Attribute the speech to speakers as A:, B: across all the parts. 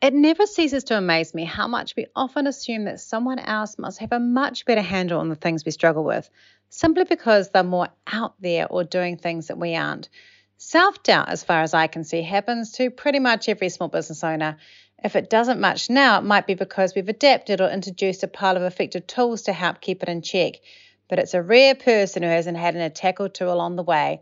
A: It never ceases to amaze me how much we often assume that someone else must have a much better handle on the things we struggle with, simply because they're more out there or doing things that we aren't. Self doubt, as far as I can see, happens to pretty much every small business owner. If it doesn't much now, it might be because we've adapted or introduced a pile of effective tools to help keep it in check. But it's a rare person who hasn't had an attack or two along the way.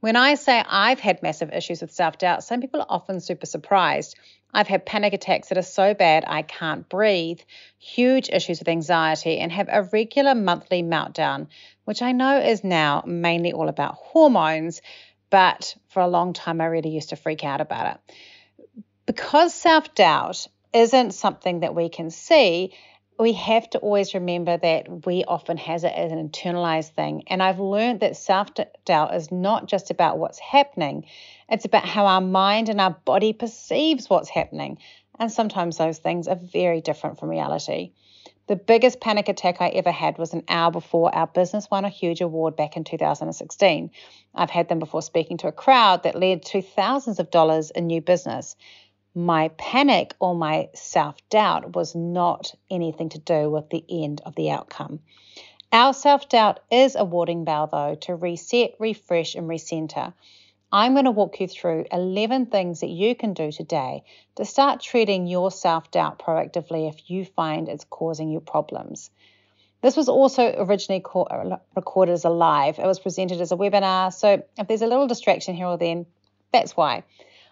A: When I say I've had massive issues with self doubt, some people are often super surprised. I've had panic attacks that are so bad I can't breathe, huge issues with anxiety, and have a regular monthly meltdown, which I know is now mainly all about hormones, but for a long time I really used to freak out about it. Because self doubt isn't something that we can see, we have to always remember that we often has it as an internalized thing. And I've learned that self doubt is not just about what's happening, it's about how our mind and our body perceives what's happening. And sometimes those things are very different from reality. The biggest panic attack I ever had was an hour before our business won a huge award back in 2016. I've had them before speaking to a crowd that led to thousands of dollars in new business my panic or my self doubt was not anything to do with the end of the outcome. Our self doubt is a warning bell, though, to reset, refresh, and recenter. I'm going to walk you through 11 things that you can do today to start treating your self doubt proactively if you find it's causing you problems. This was also originally recorded as a live. It was presented as a webinar, so if there's a little distraction here or then, that's why.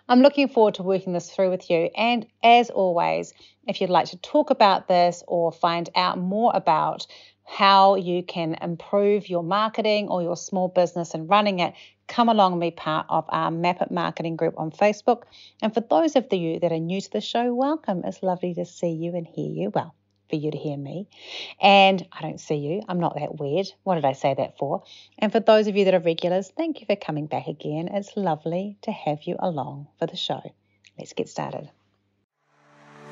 A: I'm looking forward to working this through with you. And as always, if you'd like to talk about this or find out more about how you can improve your marketing or your small business and running it, come along and be part of our Map It Marketing group on Facebook. And for those of you that are new to the show, welcome. It's lovely to see you and hear you. Well, for you to hear me. And I don't see you. I'm not that weird. What did I say that for? And for those of you that are regulars, thank you for coming back again. It's lovely to have you along for the show. Let's get started.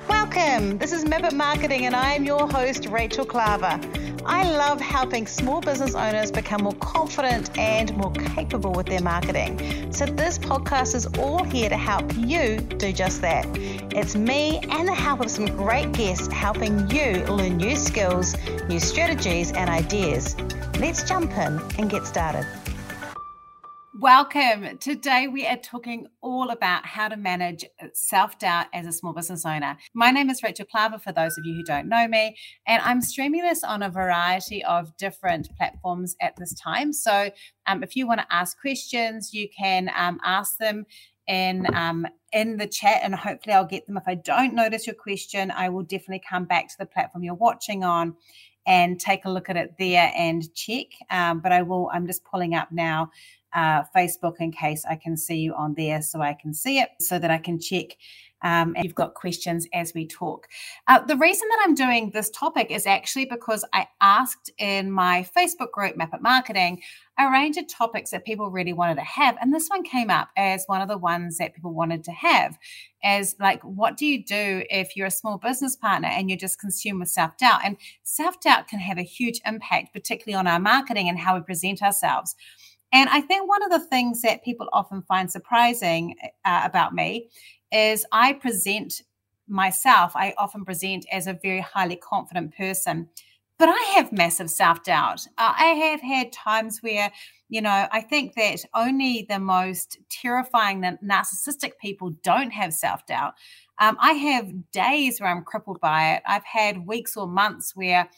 A: Welcome. This is It Marketing, and I am your host, Rachel Klaver. I love helping small business owners become more confident and more capable with their marketing. So, this podcast is all here to help you do just that. It's me and the help of some great guests helping you learn new skills, new strategies, and ideas. Let's jump in and get started. Welcome. Today we are talking all about how to manage self doubt as a small business owner. My name is Rachel Klaver, for those of you who don't know me, and I'm streaming this on a variety of different platforms at this time. So um, if you want to ask questions, you can um, ask them in um, in the chat and hopefully I'll get them. If I don't notice your question, I will definitely come back to the platform you're watching on and take a look at it there and check. Um, but I will, I'm just pulling up now uh, Facebook in case I can see you on there so I can see it so that I can check um, you've got questions as we talk. Uh, the reason that I'm doing this topic is actually because I asked in my Facebook group, Map It Marketing, a range of topics that people really wanted to have. And this one came up as one of the ones that people wanted to have as like, what do you do if you're a small business partner and you're just consumed with self doubt? And self doubt can have a huge impact, particularly on our marketing and how we present ourselves. And I think one of the things that people often find surprising uh, about me is I present myself, I often present as a very highly confident person. But I have massive self doubt. Uh, I have had times where, you know, I think that only the most terrifying, narcissistic people don't have self doubt. Um, I have days where I'm crippled by it. I've had weeks or months where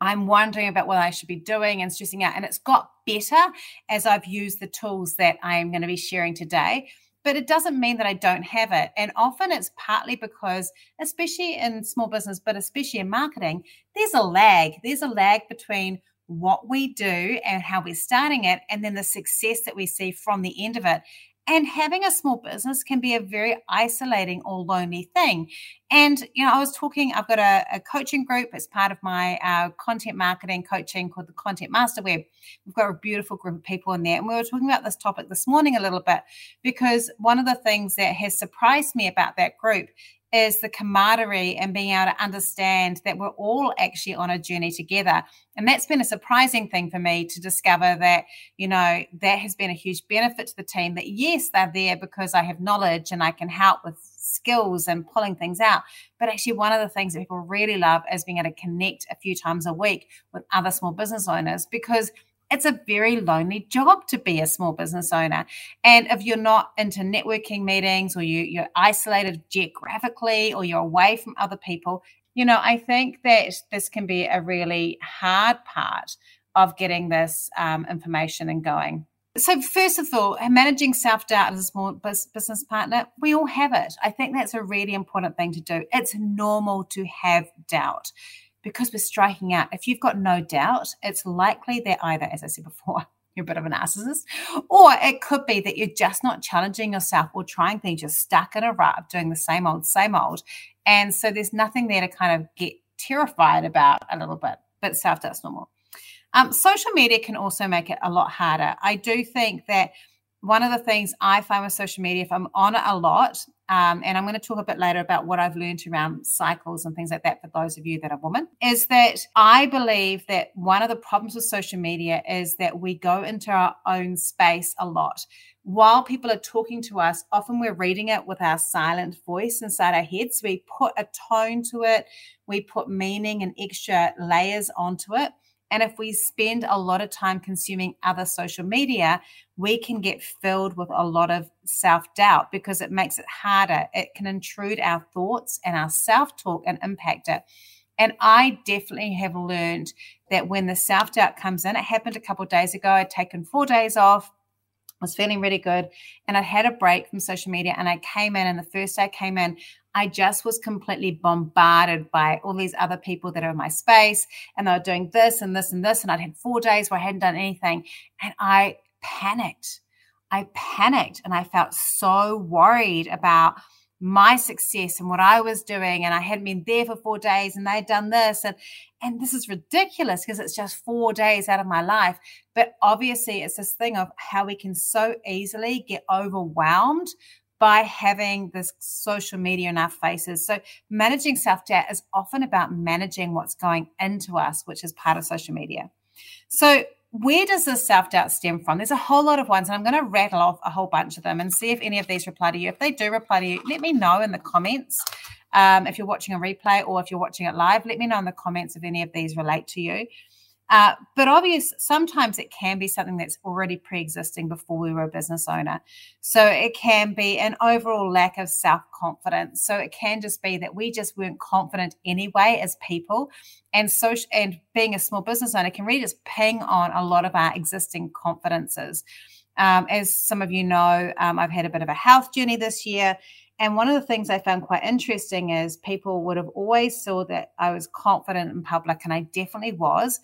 A: I'm wondering about what I should be doing and stressing out. And it's got better as I've used the tools that I'm going to be sharing today. But it doesn't mean that I don't have it. And often it's partly because, especially in small business, but especially in marketing, there's a lag. There's a lag between what we do and how we're starting it, and then the success that we see from the end of it. And having a small business can be a very isolating or lonely thing. And, you know, I was talking, I've got a, a coaching group as part of my uh, content marketing coaching called the Content Master Web. We've got a beautiful group of people in there. And we were talking about this topic this morning a little bit because one of the things that has surprised me about that group is the camaraderie and being able to understand that we're all actually on a journey together. And that's been a surprising thing for me to discover that, you know, that has been a huge benefit to the team that yes, they're there because I have knowledge and I can help with skills and pulling things out. But actually, one of the things that people really love is being able to connect a few times a week with other small business owners because it's a very lonely job to be a small business owner. And if you're not into networking meetings or you, you're isolated geographically or you're away from other people, you know, I think that this can be a really hard part of getting this um, information and going. So, first of all, managing self doubt as a small business partner, we all have it. I think that's a really important thing to do. It's normal to have doubt because we're striking out. If you've got no doubt, it's likely that either, as I said before, you're a bit of a narcissist, or it could be that you're just not challenging yourself or trying things, you're stuck in a rut doing the same old, same old. And so there's nothing there to kind of get terrified about a little bit, but self doubt's normal. Um, social media can also make it a lot harder. I do think that one of the things I find with social media, if I'm on it a lot, um, and I'm going to talk a bit later about what I've learned around cycles and things like that for those of you that are women, is that I believe that one of the problems with social media is that we go into our own space a lot. While people are talking to us, often we're reading it with our silent voice inside our heads. We put a tone to it, we put meaning and extra layers onto it. And if we spend a lot of time consuming other social media, we can get filled with a lot of self doubt because it makes it harder. It can intrude our thoughts and our self talk and impact it. And I definitely have learned that when the self doubt comes in, it happened a couple days ago. I'd taken four days off was feeling really good and I had a break from social media and I came in and the first day I came in I just was completely bombarded by all these other people that are in my space and they were doing this and this and this and I'd had 4 days where I hadn't done anything and I panicked. I panicked and I felt so worried about my success and what I was doing. And I hadn't been there for four days and they'd done this. And and this is ridiculous because it's just four days out of my life. But obviously it's this thing of how we can so easily get overwhelmed by having this social media in our faces. So managing self-doubt is often about managing what's going into us, which is part of social media. So where does this self doubt stem from? There's a whole lot of ones, and I'm going to rattle off a whole bunch of them and see if any of these reply to you. If they do reply to you, let me know in the comments. Um, if you're watching a replay or if you're watching it live, let me know in the comments if any of these relate to you. Uh, but obvious, sometimes it can be something that's already pre-existing before we were a business owner. So it can be an overall lack of self-confidence. So it can just be that we just weren't confident anyway as people, and so and being a small business owner can really just ping on a lot of our existing confidences. Um, as some of you know, um, I've had a bit of a health journey this year. And one of the things I found quite interesting is people would have always saw that I was confident in public, and I definitely was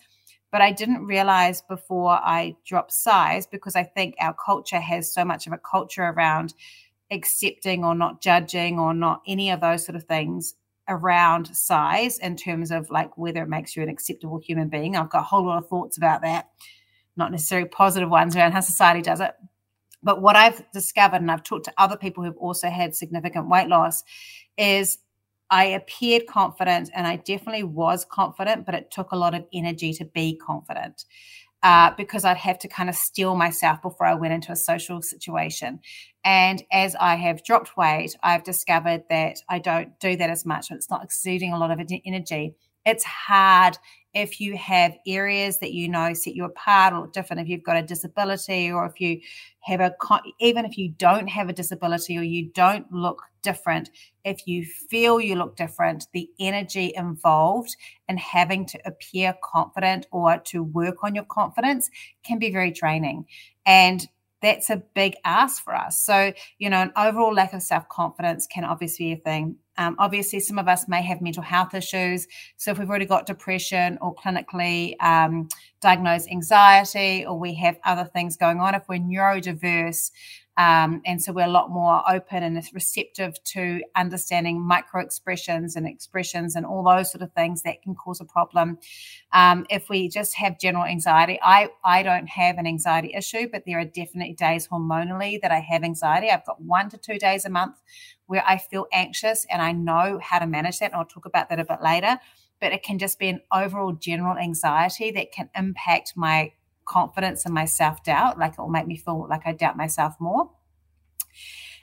A: but I didn't realize before I dropped size because I think our culture has so much of a culture around accepting or not judging or not any of those sort of things around size in terms of like whether it makes you an acceptable human being. I've got a whole lot of thoughts about that, not necessarily positive ones around how society does it. But what I've discovered, and I've talked to other people who've also had significant weight loss, is I appeared confident and I definitely was confident, but it took a lot of energy to be confident uh, because I'd have to kind of steel myself before I went into a social situation. And as I have dropped weight, I've discovered that I don't do that as much. And it's not exuding a lot of energy. It's hard if you have areas that you know set you apart or different if you've got a disability or if you have a even if you don't have a disability or you don't look different if you feel you look different the energy involved in having to appear confident or to work on your confidence can be very draining and that's a big ask for us. So, you know, an overall lack of self confidence can obviously be a thing. Um, obviously, some of us may have mental health issues. So, if we've already got depression or clinically um, diagnosed anxiety, or we have other things going on, if we're neurodiverse, um, and so we're a lot more open and receptive to understanding micro expressions and expressions and all those sort of things that can cause a problem. Um, if we just have general anxiety, I, I don't have an anxiety issue, but there are definitely days hormonally that I have anxiety. I've got one to two days a month where I feel anxious and I know how to manage that. And I'll talk about that a bit later. But it can just be an overall general anxiety that can impact my confidence and my self doubt. Like it will make me feel like I doubt myself more.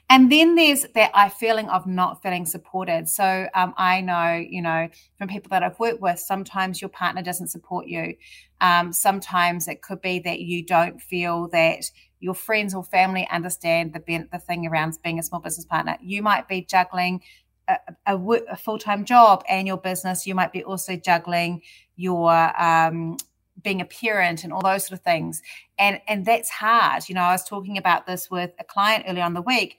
A: And then there's that I feeling of not feeling supported. So um, I know, you know, from people that I've worked with, sometimes your partner doesn't support you. Um, sometimes it could be that you don't feel that your friends or family understand the the thing around being a small business partner. You might be juggling a, a, a full time job and your business. You might be also juggling your um, being a parent and all those sort of things, and and that's hard. You know, I was talking about this with a client earlier on the week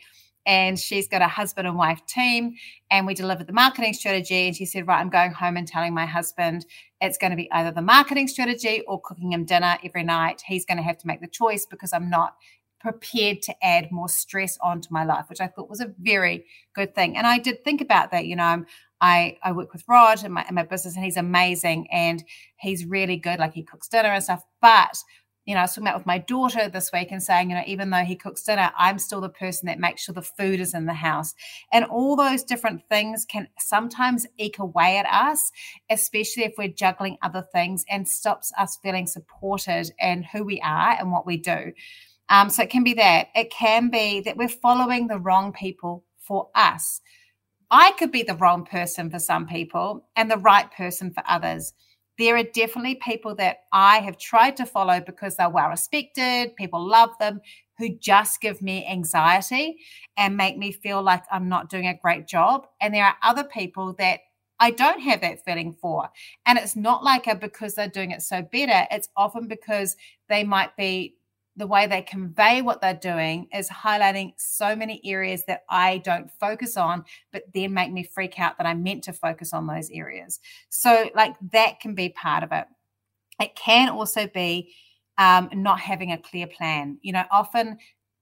A: and she's got a husband and wife team and we delivered the marketing strategy and she said right i'm going home and telling my husband it's going to be either the marketing strategy or cooking him dinner every night. He's going to have to make the choice because i'm not prepared to add more stress onto my life which i thought was a very good thing. And i did think about that you know I'm, I, I work with Rod in my, in my business and he's amazing and he's really good. Like he cooks dinner and stuff. But you know, I was talking about with my daughter this week and saying, you know, even though he cooks dinner, I'm still the person that makes sure the food is in the house. And all those different things can sometimes eke away at us, especially if we're juggling other things and stops us feeling supported and who we are and what we do. Um, so it can be that. It can be that we're following the wrong people for us. I could be the wrong person for some people and the right person for others there are definitely people that I have tried to follow because they're well respected, people love them, who just give me anxiety and make me feel like I'm not doing a great job. And there are other people that I don't have that feeling for. And it's not like a because they're doing it so better, it's often because they might be the way they convey what they're doing is highlighting so many areas that I don't focus on, but then make me freak out that I'm meant to focus on those areas. So, like, that can be part of it. It can also be um, not having a clear plan. You know, often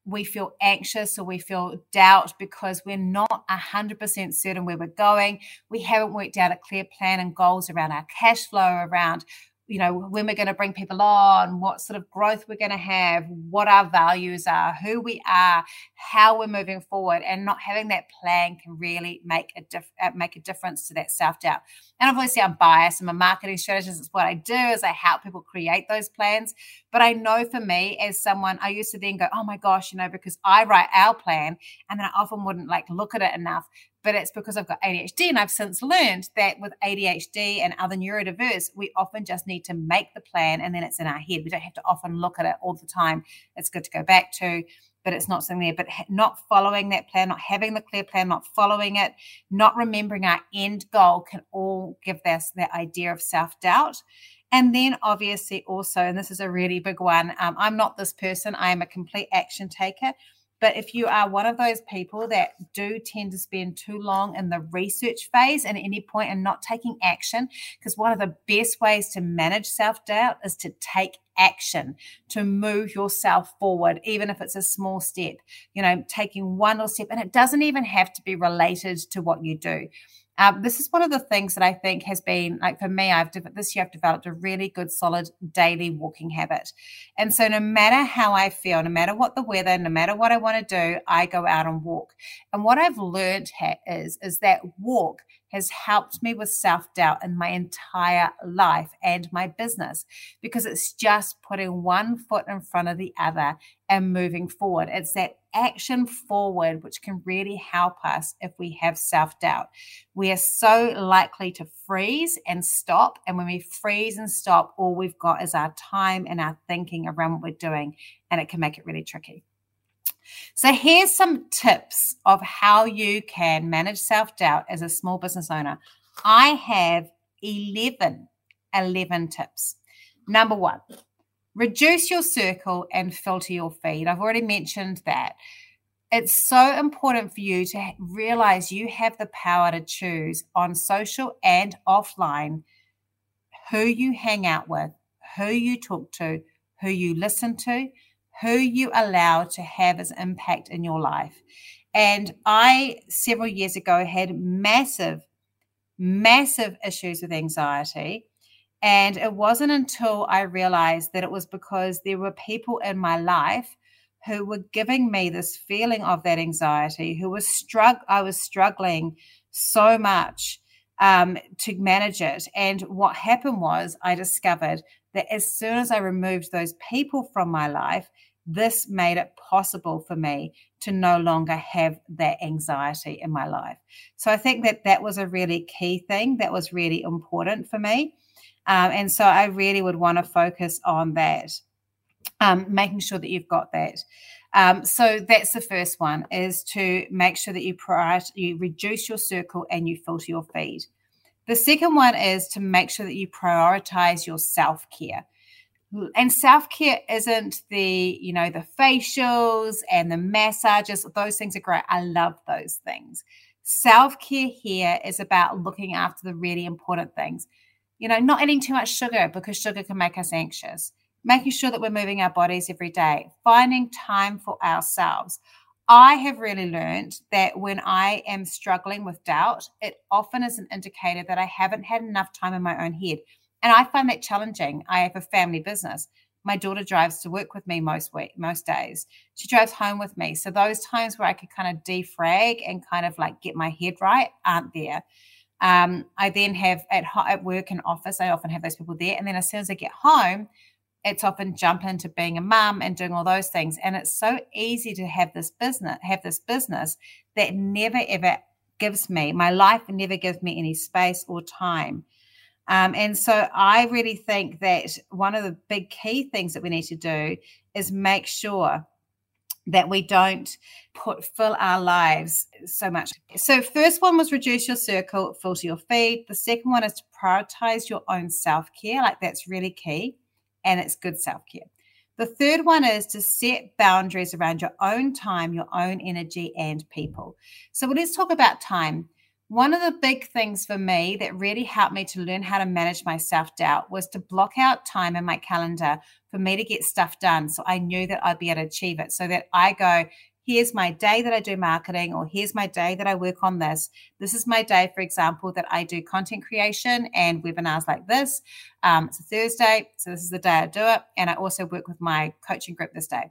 A: we feel anxious or we feel doubt because we're not 100% certain where we're going. We haven't worked out a clear plan and goals around our cash flow, around you know when we're going to bring people on what sort of growth we're going to have what our values are who we are how we're moving forward and not having that plan can really make a diff- uh, make a difference to that self-doubt. And obviously i'm biased i'm a marketing strategist it's what i do is i help people create those plans. But i know for me as someone i used to then go oh my gosh you know because i write our plan and then i often wouldn't like look at it enough but it's because I've got ADHD. And I've since learned that with ADHD and other neurodiverse, we often just need to make the plan and then it's in our head. We don't have to often look at it all the time. It's good to go back to, but it's not something there. But not following that plan, not having the clear plan, not following it, not remembering our end goal can all give us that idea of self doubt. And then, obviously, also, and this is a really big one, um, I'm not this person, I am a complete action taker. But if you are one of those people that do tend to spend too long in the research phase and at any point and not taking action, because one of the best ways to manage self doubt is to take action to move yourself forward, even if it's a small step, you know, taking one little step. And it doesn't even have to be related to what you do. Um, this is one of the things that I think has been like for me. I've this year I've developed a really good, solid daily walking habit, and so no matter how I feel, no matter what the weather, no matter what I want to do, I go out and walk. And what I've learned ha- is is that walk has helped me with self doubt in my entire life and my business because it's just putting one foot in front of the other and moving forward. It's that action forward which can really help us if we have self doubt. We are so likely to freeze and stop. And when we freeze and stop, all we've got is our time and our thinking around what we're doing, and it can make it really tricky. So, here's some tips of how you can manage self doubt as a small business owner. I have 11, 11 tips. Number one, reduce your circle and filter your feed. I've already mentioned that. It's so important for you to realize you have the power to choose on social and offline who you hang out with, who you talk to, who you listen to, who you allow to have as impact in your life. And I, several years ago, had massive, massive issues with anxiety. And it wasn't until I realized that it was because there were people in my life who were giving me this feeling of that anxiety, who was struck, I was struggling so much um, to manage it. And what happened was I discovered that as soon as I removed those people from my life, this made it possible for me to no longer have that anxiety in my life. So I think that that was a really key thing that was really important for me. Um, and so I really would want to focus on that, um, making sure that you've got that. Um, so that's the first one is to make sure that you prior- you reduce your circle and you filter your feed. The second one is to make sure that you prioritize your self care and self-care isn't the you know the facials and the massages those things are great i love those things self-care here is about looking after the really important things you know not eating too much sugar because sugar can make us anxious making sure that we're moving our bodies every day finding time for ourselves i have really learned that when i am struggling with doubt it often is an indicator that i haven't had enough time in my own head and I find that challenging. I have a family business. My daughter drives to work with me most week, most days. She drives home with me. So those times where I could kind of defrag and kind of like get my head right aren't there. Um, I then have at, at work and office, I often have those people there. And then as soon as I get home, it's often jump into being a mum and doing all those things. And it's so easy to have this business, have this business that never ever gives me, my life never gives me any space or time um, and so I really think that one of the big key things that we need to do is make sure that we don't put fill our lives so much. So first one was reduce your circle, filter your feed. The second one is to prioritize your own self-care. Like that's really key. And it's good self-care. The third one is to set boundaries around your own time, your own energy, and people. So let's talk about time. One of the big things for me that really helped me to learn how to manage my self doubt was to block out time in my calendar for me to get stuff done. So I knew that I'd be able to achieve it. So that I go, here's my day that I do marketing, or here's my day that I work on this. This is my day, for example, that I do content creation and webinars like this. Um, it's a Thursday. So this is the day I do it. And I also work with my coaching group this day.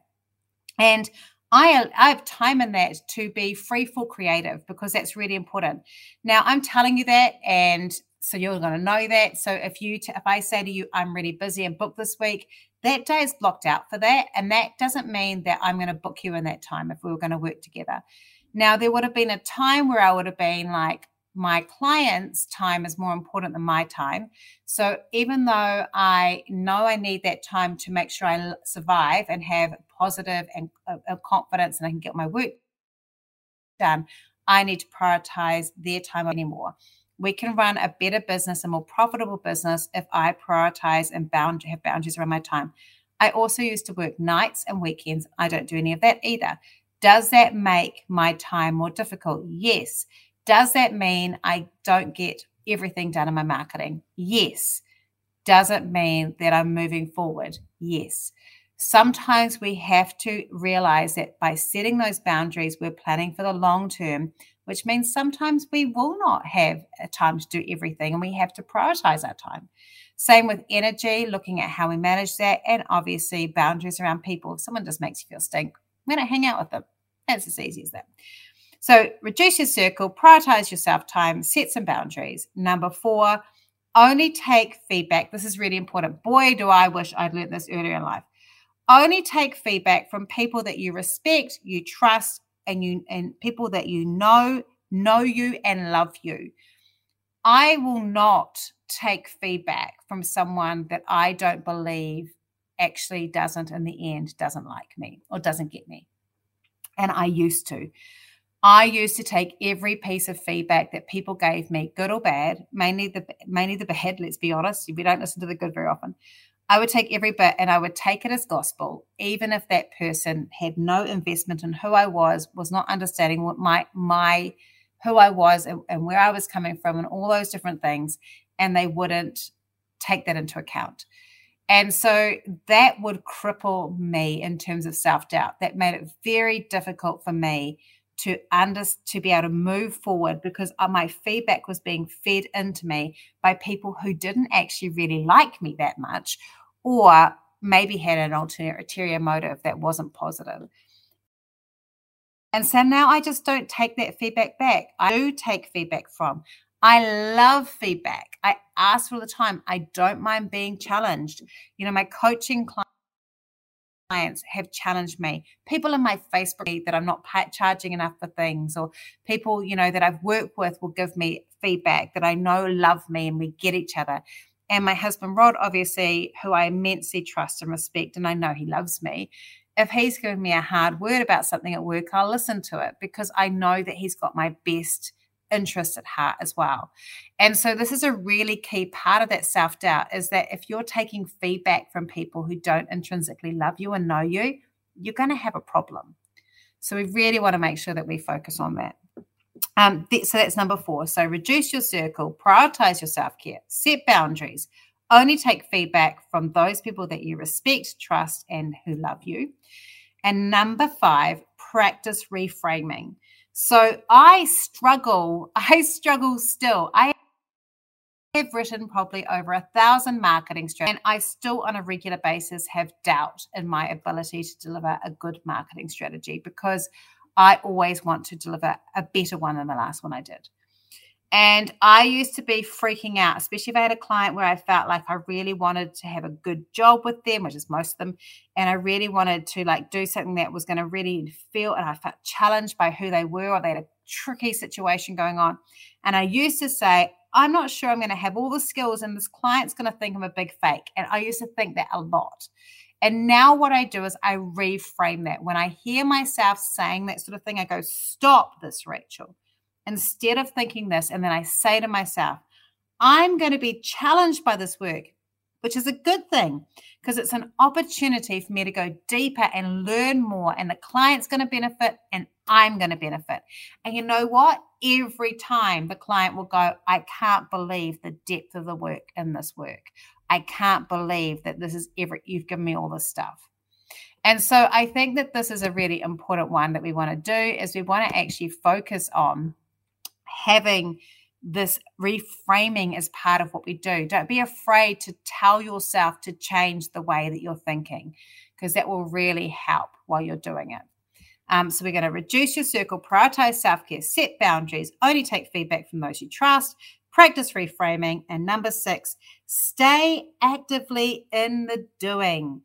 A: And I, I have time in that to be free for creative because that's really important. Now I'm telling you that, and so you're going to know that. So if you, t- if I say to you, I'm really busy and booked this week, that day is blocked out for that, and that doesn't mean that I'm going to book you in that time if we were going to work together. Now there would have been a time where I would have been like, my client's time is more important than my time. So even though I know I need that time to make sure I survive and have positive and uh, confidence and I can get my work done, I need to prioritize their time anymore. We can run a better business, a more profitable business if I prioritize and bound have boundaries around my time. I also used to work nights and weekends. I don't do any of that either. Does that make my time more difficult? Yes. Does that mean I don't get everything done in my marketing? Yes. Does it mean that I'm moving forward? Yes. Sometimes we have to realize that by setting those boundaries, we're planning for the long term, which means sometimes we will not have a time to do everything and we have to prioritize our time. Same with energy, looking at how we manage that, and obviously boundaries around people. If someone just makes you feel stink, going to hang out with them. That's as easy as that. So reduce your circle, prioritize yourself time, set some boundaries. Number four, only take feedback. This is really important. Boy, do I wish I'd learned this earlier in life. Only take feedback from people that you respect, you trust, and you and people that you know, know you and love you. I will not take feedback from someone that I don't believe actually doesn't in the end doesn't like me or doesn't get me. And I used to. I used to take every piece of feedback that people gave me, good or bad, mainly the mainly the bad. Let's be honest, we don't listen to the good very often. I would take every bit and I would take it as gospel, even if that person had no investment in who I was, was not understanding what my my who I was and, and where I was coming from, and all those different things, and they wouldn't take that into account. And so that would cripple me in terms of self doubt. That made it very difficult for me to under to be able to move forward because uh, my feedback was being fed into me by people who didn't actually really like me that much or maybe had an ulterior motive that wasn't positive. And so now i just don't take that feedback back. I do take feedback from i love feedback. I ask all the time i don't mind being challenged. You know my coaching clients clients have challenged me. People in my Facebook that I'm not charging enough for things, or people, you know, that I've worked with will give me feedback that I know love me and we get each other. And my husband, Rod, obviously, who I immensely trust and respect, and I know he loves me. If he's giving me a hard word about something at work, I'll listen to it because I know that he's got my best interest at heart as well. And so this is a really key part of that self-doubt is that if you're taking feedback from people who don't intrinsically love you and know you, you're going to have a problem. So we really want to make sure that we focus on that. Um, th- so that's number four. So reduce your circle, prioritize your self care, set boundaries, only take feedback from those people that you respect, trust, and who love you. And number five, practice reframing. So I struggle, I struggle still. I have written probably over a thousand marketing strategies, and I still on a regular basis have doubt in my ability to deliver a good marketing strategy because I always want to deliver a better one than the last one I did. And I used to be freaking out, especially if I had a client where I felt like I really wanted to have a good job with them, which is most of them. And I really wanted to like do something that was going to really feel, and I felt challenged by who they were, or they had a tricky situation going on. And I used to say, I'm not sure I'm going to have all the skills, and this client's going to think I'm a big fake. And I used to think that a lot. And now what I do is I reframe that. When I hear myself saying that sort of thing, I go, stop this, Rachel instead of thinking this, and then I say to myself, I'm going to be challenged by this work, which is a good thing because it's an opportunity for me to go deeper and learn more. And the client's going to benefit, and I'm going to benefit. And you know what? Every time the client will go, I can't believe the depth of the work in this work. I can't believe that this is ever, you've given me all this stuff. And so I think that this is a really important one that we want to do is we want to actually focus on having this reframing as part of what we do. Don't be afraid to tell yourself to change the way that you're thinking, because that will really help while you're doing it. Um, so, we're going to reduce your circle, prioritize self care, set boundaries, only take feedback from those you trust, practice reframing. And number six, stay actively in the doing.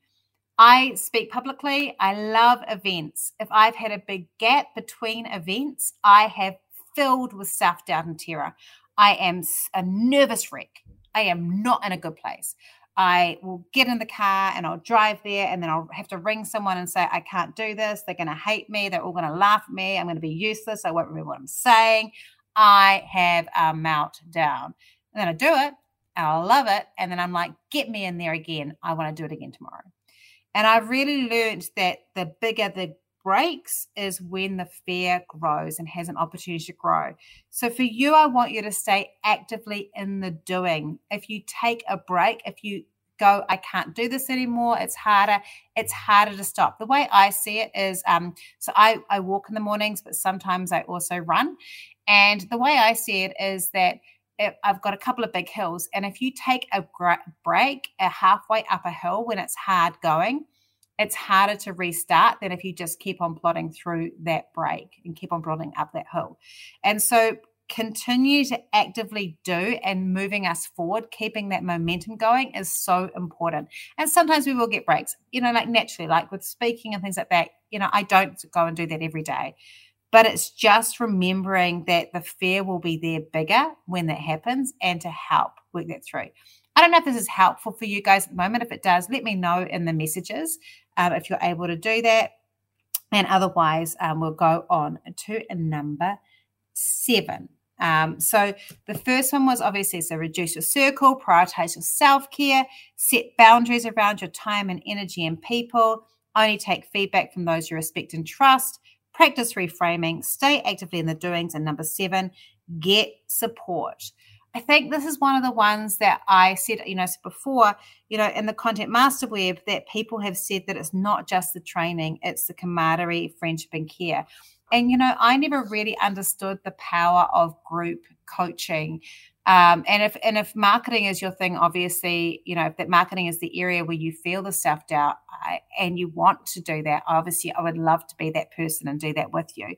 A: I speak publicly. I love events. If I've had a big gap between events, I have filled with self doubt and terror. I am a nervous wreck. I am not in a good place. I will get in the car and I'll drive there and then I'll have to ring someone and say, I can't do this. They're going to hate me. They're all going to laugh at me. I'm going to be useless. I won't remember what I'm saying. I have a meltdown. And then I do it and I love it. And then I'm like, get me in there again. I want to do it again tomorrow. And I've really learned that the bigger the breaks is when the fear grows and has an opportunity to grow. So for you, I want you to stay actively in the doing. If you take a break, if you go, I can't do this anymore, it's harder, it's harder to stop. The way I see it is um, so I, I walk in the mornings, but sometimes I also run. And the way I see it is that I've got a couple of big hills. And if you take a break, a halfway up a hill when it's hard going, it's harder to restart than if you just keep on plodding through that break and keep on plodding up that hill. And so continue to actively do and moving us forward, keeping that momentum going is so important. And sometimes we will get breaks, you know, like naturally, like with speaking and things like that. You know, I don't go and do that every day, but it's just remembering that the fear will be there bigger when that happens and to help work that through. I don't know if this is helpful for you guys at the moment. If it does, let me know in the messages um, if you're able to do that. And otherwise, um, we'll go on to number seven. Um, so the first one was obviously so reduce your circle, prioritize your self care, set boundaries around your time and energy and people, only take feedback from those you respect and trust, practice reframing, stay actively in the doings, and number seven, get support. I think this is one of the ones that I said, you know, before, you know, in the content master web that people have said that it's not just the training, it's the camaraderie, friendship, and care. And, you know, I never really understood the power of group coaching. Um, and if and if marketing is your thing, obviously, you know, if that marketing is the area where you feel the self doubt and you want to do that, obviously, I would love to be that person and do that with you.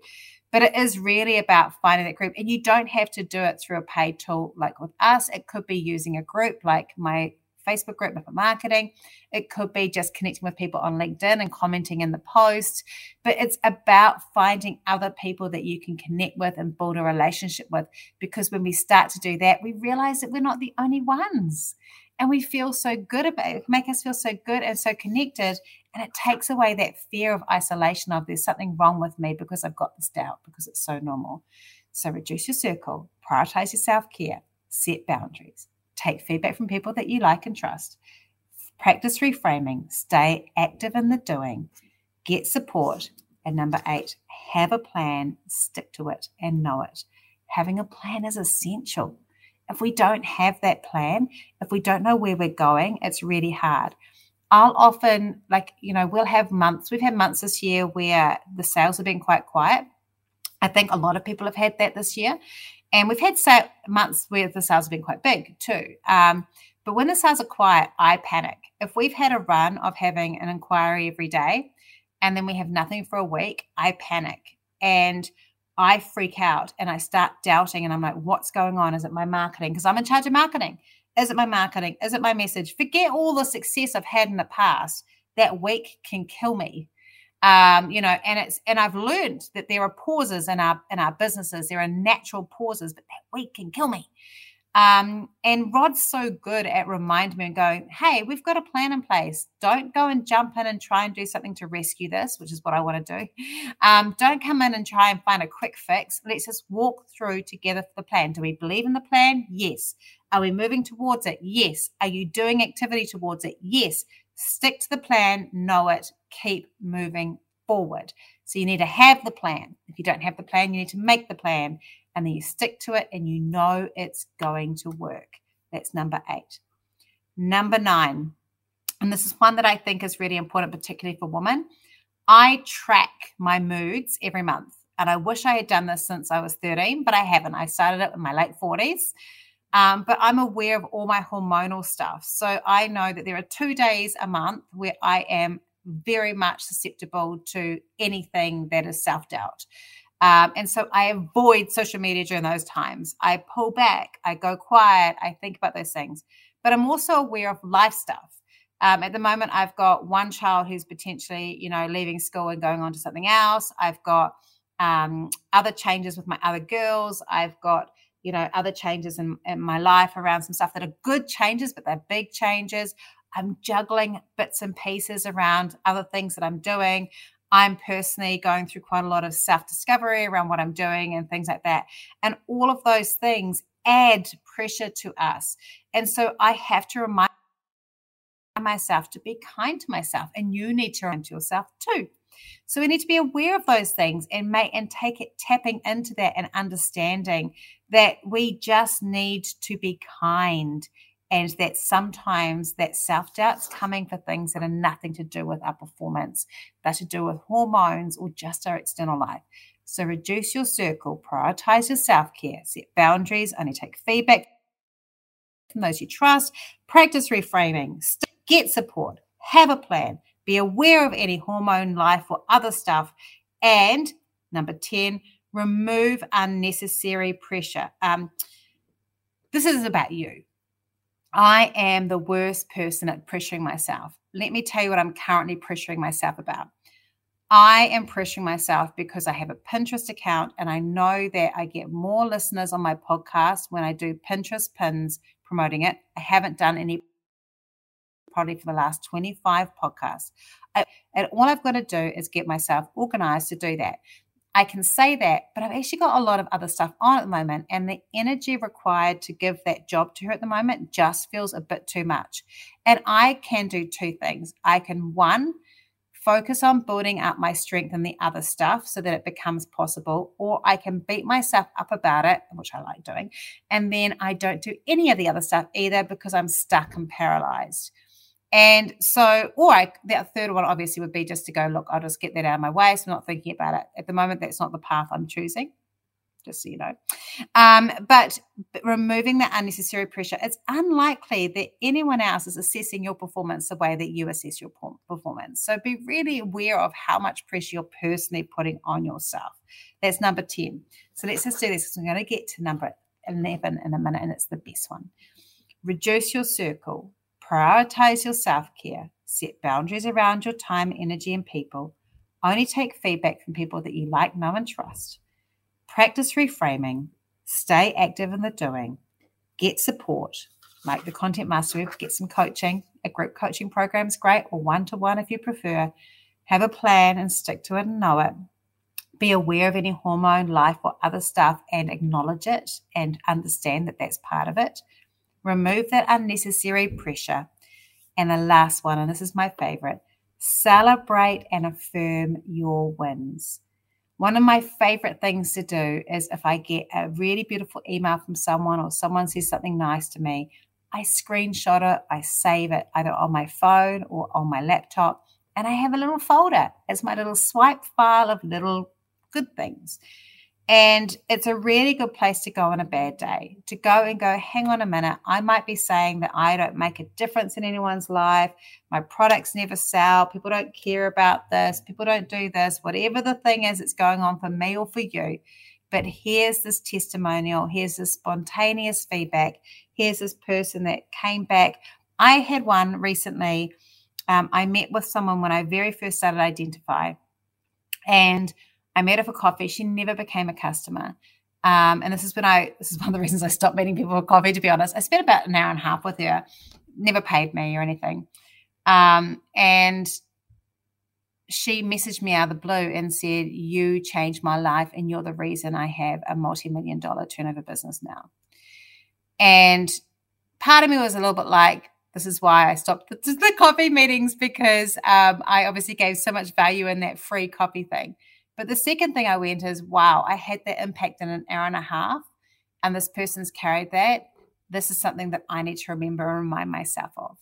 A: But it is really about finding that group. And you don't have to do it through a paid tool like with us. It could be using a group like my Facebook group, Map It Marketing. It could be just connecting with people on LinkedIn and commenting in the post. But it's about finding other people that you can connect with and build a relationship with. Because when we start to do that, we realize that we're not the only ones. And we feel so good about it. Make us feel so good and so connected. And it takes away that fear of isolation of there's something wrong with me because I've got this doubt, because it's so normal. So reduce your circle, prioritize your self care, set boundaries, take feedback from people that you like and trust, practice reframing, stay active in the doing, get support. And number eight, have a plan, stick to it, and know it. Having a plan is essential. If we don't have that plan, if we don't know where we're going, it's really hard. I'll often, like, you know, we'll have months. We've had months this year where the sales have been quite quiet. I think a lot of people have had that this year. And we've had sa- months where the sales have been quite big too. Um, but when the sales are quiet, I panic. If we've had a run of having an inquiry every day and then we have nothing for a week, I panic and I freak out and I start doubting. And I'm like, what's going on? Is it my marketing? Because I'm in charge of marketing. Is it my marketing? Is it my message? Forget all the success I've had in the past. That week can kill me um, you know, and it's and I've learned that there are pauses in our in our businesses. There are natural pauses, but that week can kill me. Um, and Rod's so good at reminding me and going, hey, we've got a plan in place. Don't go and jump in and try and do something to rescue this, which is what I want to do. Um, don't come in and try and find a quick fix. Let's just walk through together the plan. Do we believe in the plan? Yes. Are we moving towards it? Yes. Are you doing activity towards it? Yes stick to the plan, know it, keep moving forward. So you need to have the plan. If you don't have the plan, you need to make the plan and then you stick to it and you know it's going to work. That's number eight. Number nine, and this is one that I think is really important, particularly for women. I track my moods every month. And I wish I had done this since I was 13, but I haven't. I started it in my late 40s. Um, but I'm aware of all my hormonal stuff. So I know that there are two days a month where I am very much susceptible to anything that is self doubt. Um, and so I avoid social media during those times. I pull back, I go quiet, I think about those things. But I'm also aware of life stuff. Um, at the moment, I've got one child who's potentially, you know, leaving school and going on to something else. I've got um, other changes with my other girls. I've got you know, other changes in, in my life around some stuff that are good changes, but they're big changes. I'm juggling bits and pieces around other things that I'm doing. I'm personally going through quite a lot of self discovery around what I'm doing and things like that. And all of those things add pressure to us. And so I have to remind myself to be kind to myself. And you need to remind yourself too. So we need to be aware of those things and make and take it tapping into that and understanding that we just need to be kind and that sometimes that self-doubt's coming for things that are nothing to do with our performance, but to do with hormones or just our external life. So reduce your circle, prioritize your self-care, set boundaries, only take feedback from those you trust, practice reframing, get support, have a plan, be aware of any hormone life or other stuff. And number 10, remove unnecessary pressure. Um, this is about you. I am the worst person at pressuring myself. Let me tell you what I'm currently pressuring myself about. I am pressuring myself because I have a Pinterest account and I know that I get more listeners on my podcast when I do Pinterest pins promoting it. I haven't done any probably for the last 25 podcasts. I, and all I've got to do is get myself organized to do that. I can say that, but I've actually got a lot of other stuff on at the moment, and the energy required to give that job to her at the moment just feels a bit too much. And I can do two things. I can, one, focus on building up my strength in the other stuff so that it becomes possible, or I can beat myself up about it, which I like doing, and then I don't do any of the other stuff either because I'm stuck and paralyzed. And so, or I, that third one obviously would be just to go, look, I'll just get that out of my way. So I'm not thinking about it. At the moment, that's not the path I'm choosing, just so you know. Um, but, removing that unnecessary pressure, it's unlikely that anyone else is assessing your performance the way that you assess your performance. So be really aware of how much pressure you're personally putting on yourself. That's number 10. So let's just do this. I'm going to get to number 11 in a minute, and it's the best one. Reduce your circle
B: Prioritize your self care. Set boundaries around your time, energy, and people. Only take feedback from people that you like, know, and trust. Practice reframing. Stay active in the doing. Get support, like the Content Master Get some coaching. A group coaching program is great, or one to one if you prefer. Have a plan and stick to it and know it. Be aware of any hormone, life, or other stuff and acknowledge it and understand that that's part of it. Remove that unnecessary pressure. And the last one, and this is my favorite celebrate and affirm your wins. One of my favorite things to do is if I get a really beautiful email from someone or someone says something nice to me, I screenshot it, I save it either on my phone or on my laptop, and I have a little folder as my little swipe file of little good things. And it's a really good place to go on a bad day to go and go, hang on a minute. I might be saying that I don't make a difference in anyone's life. My products never sell. People don't care about this. People don't do this. Whatever the thing is that's going on for me or for you. But here's this testimonial. Here's this spontaneous feedback. Here's this person that came back. I had one recently. Um, I met with someone when I very first started Identify. And I met her for coffee. She never became a customer. Um, and this is when I, this is one of the reasons I stopped meeting people for coffee, to be honest. I spent about an hour and a half with her, never paid me or anything. Um, and she messaged me out of the blue and said, You changed my life, and you're the reason I have a multi million dollar turnover business now. And part of me was a little bit like, This is why I stopped the, the coffee meetings because um, I obviously gave so much value in that free coffee thing. But the second thing I went is, wow, I had that impact in an hour and a half, and this person's carried that. This is something that I need to remember and remind myself of.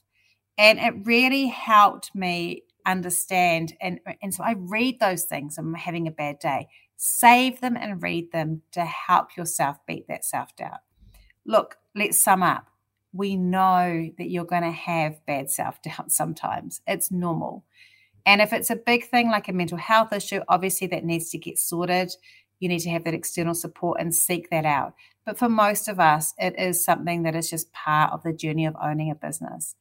B: And it really helped me understand. And, and so I read those things. I'm having a bad day. Save them and read them to help yourself beat that self doubt. Look, let's sum up. We know that you're going to have bad self doubt sometimes, it's normal. And if it's a big thing like a mental health issue, obviously that needs to get sorted. You need to have that external support and seek that out. But for most of us, it is something that is just part of the journey of owning a business.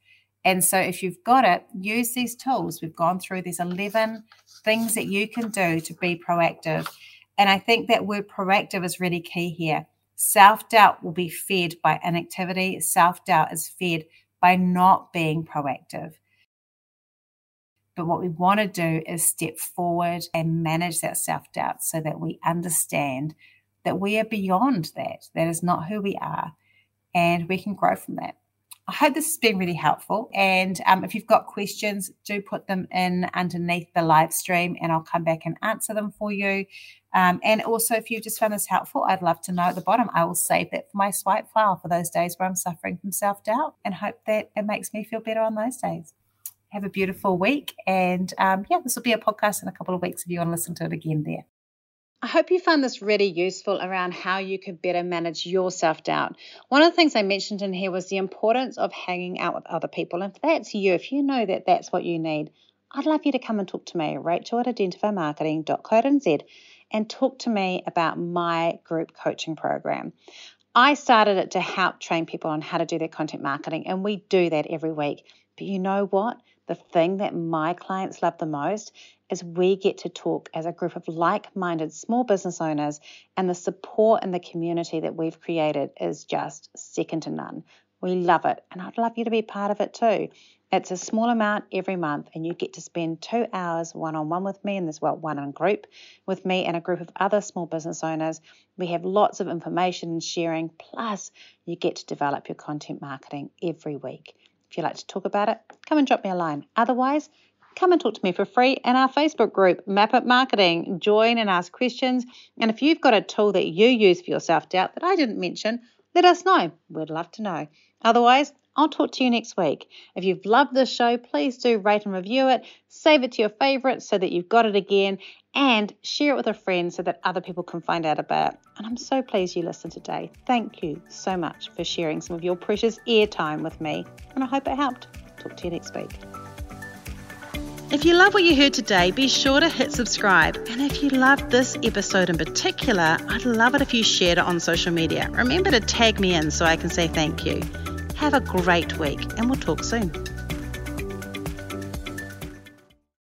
B: And so if you've got it, use these tools. We've gone through these 11 things that you can do to be proactive. And I think that word proactive is really key here. Self doubt will be fed by inactivity, self doubt is fed by not being proactive. But what we want to do is step forward and manage that self doubt so that we understand that we are beyond that. That is not who we are. And we can grow from that. I hope this has been really helpful. And um, if you've got questions, do put them in underneath the live stream and I'll come back and answer them for you. Um, and also, if you just found this helpful, I'd love to know at the bottom. I will save that for my swipe file for those days where I'm suffering from self doubt and hope that it makes me feel better on those days have a beautiful week. And um, yeah, this will be a podcast in a couple of weeks if you want to listen to it again there.
A: I hope you found this really useful around how you could better manage your self doubt. One of the things I mentioned in here was the importance of hanging out with other people. And if that's you, if you know that that's what you need, I'd love you to come and talk to me, rachel at identifymarketing.co.nz, and talk to me about my group coaching program. I started it to help train people on how to do their content marketing, and we do that every week. But you know what? The thing that my clients love the most is we get to talk as a group of like minded small business owners, and the support and the community that we've created is just second to none. We love it, and I'd love you to be part of it too. It's a small amount every month, and you get to spend two hours one on one with me, and there's well, one on group with me and a group of other small business owners. We have lots of information and sharing, plus, you get to develop your content marketing every week. If you'd like to talk about it, come and drop me a line. Otherwise, come and talk to me for free in our Facebook group, Map It Marketing. Join and ask questions. And if you've got a tool that you use for your self doubt that I didn't mention, let us know. We'd love to know. Otherwise, I'll talk to you next week. If you've loved this show, please do rate and review it, save it to your favorites so that you've got it again, and share it with a friend so that other people can find out about it. And I'm so pleased you listened today. Thank you so much for sharing some of your precious ear airtime with me, and I hope it helped. Talk to you next week. If you love what you heard today, be sure to hit subscribe. And if you loved this episode in particular, I'd love it if you shared it on social media. Remember to tag me in so I can say thank you. Have a great week, and we'll talk soon.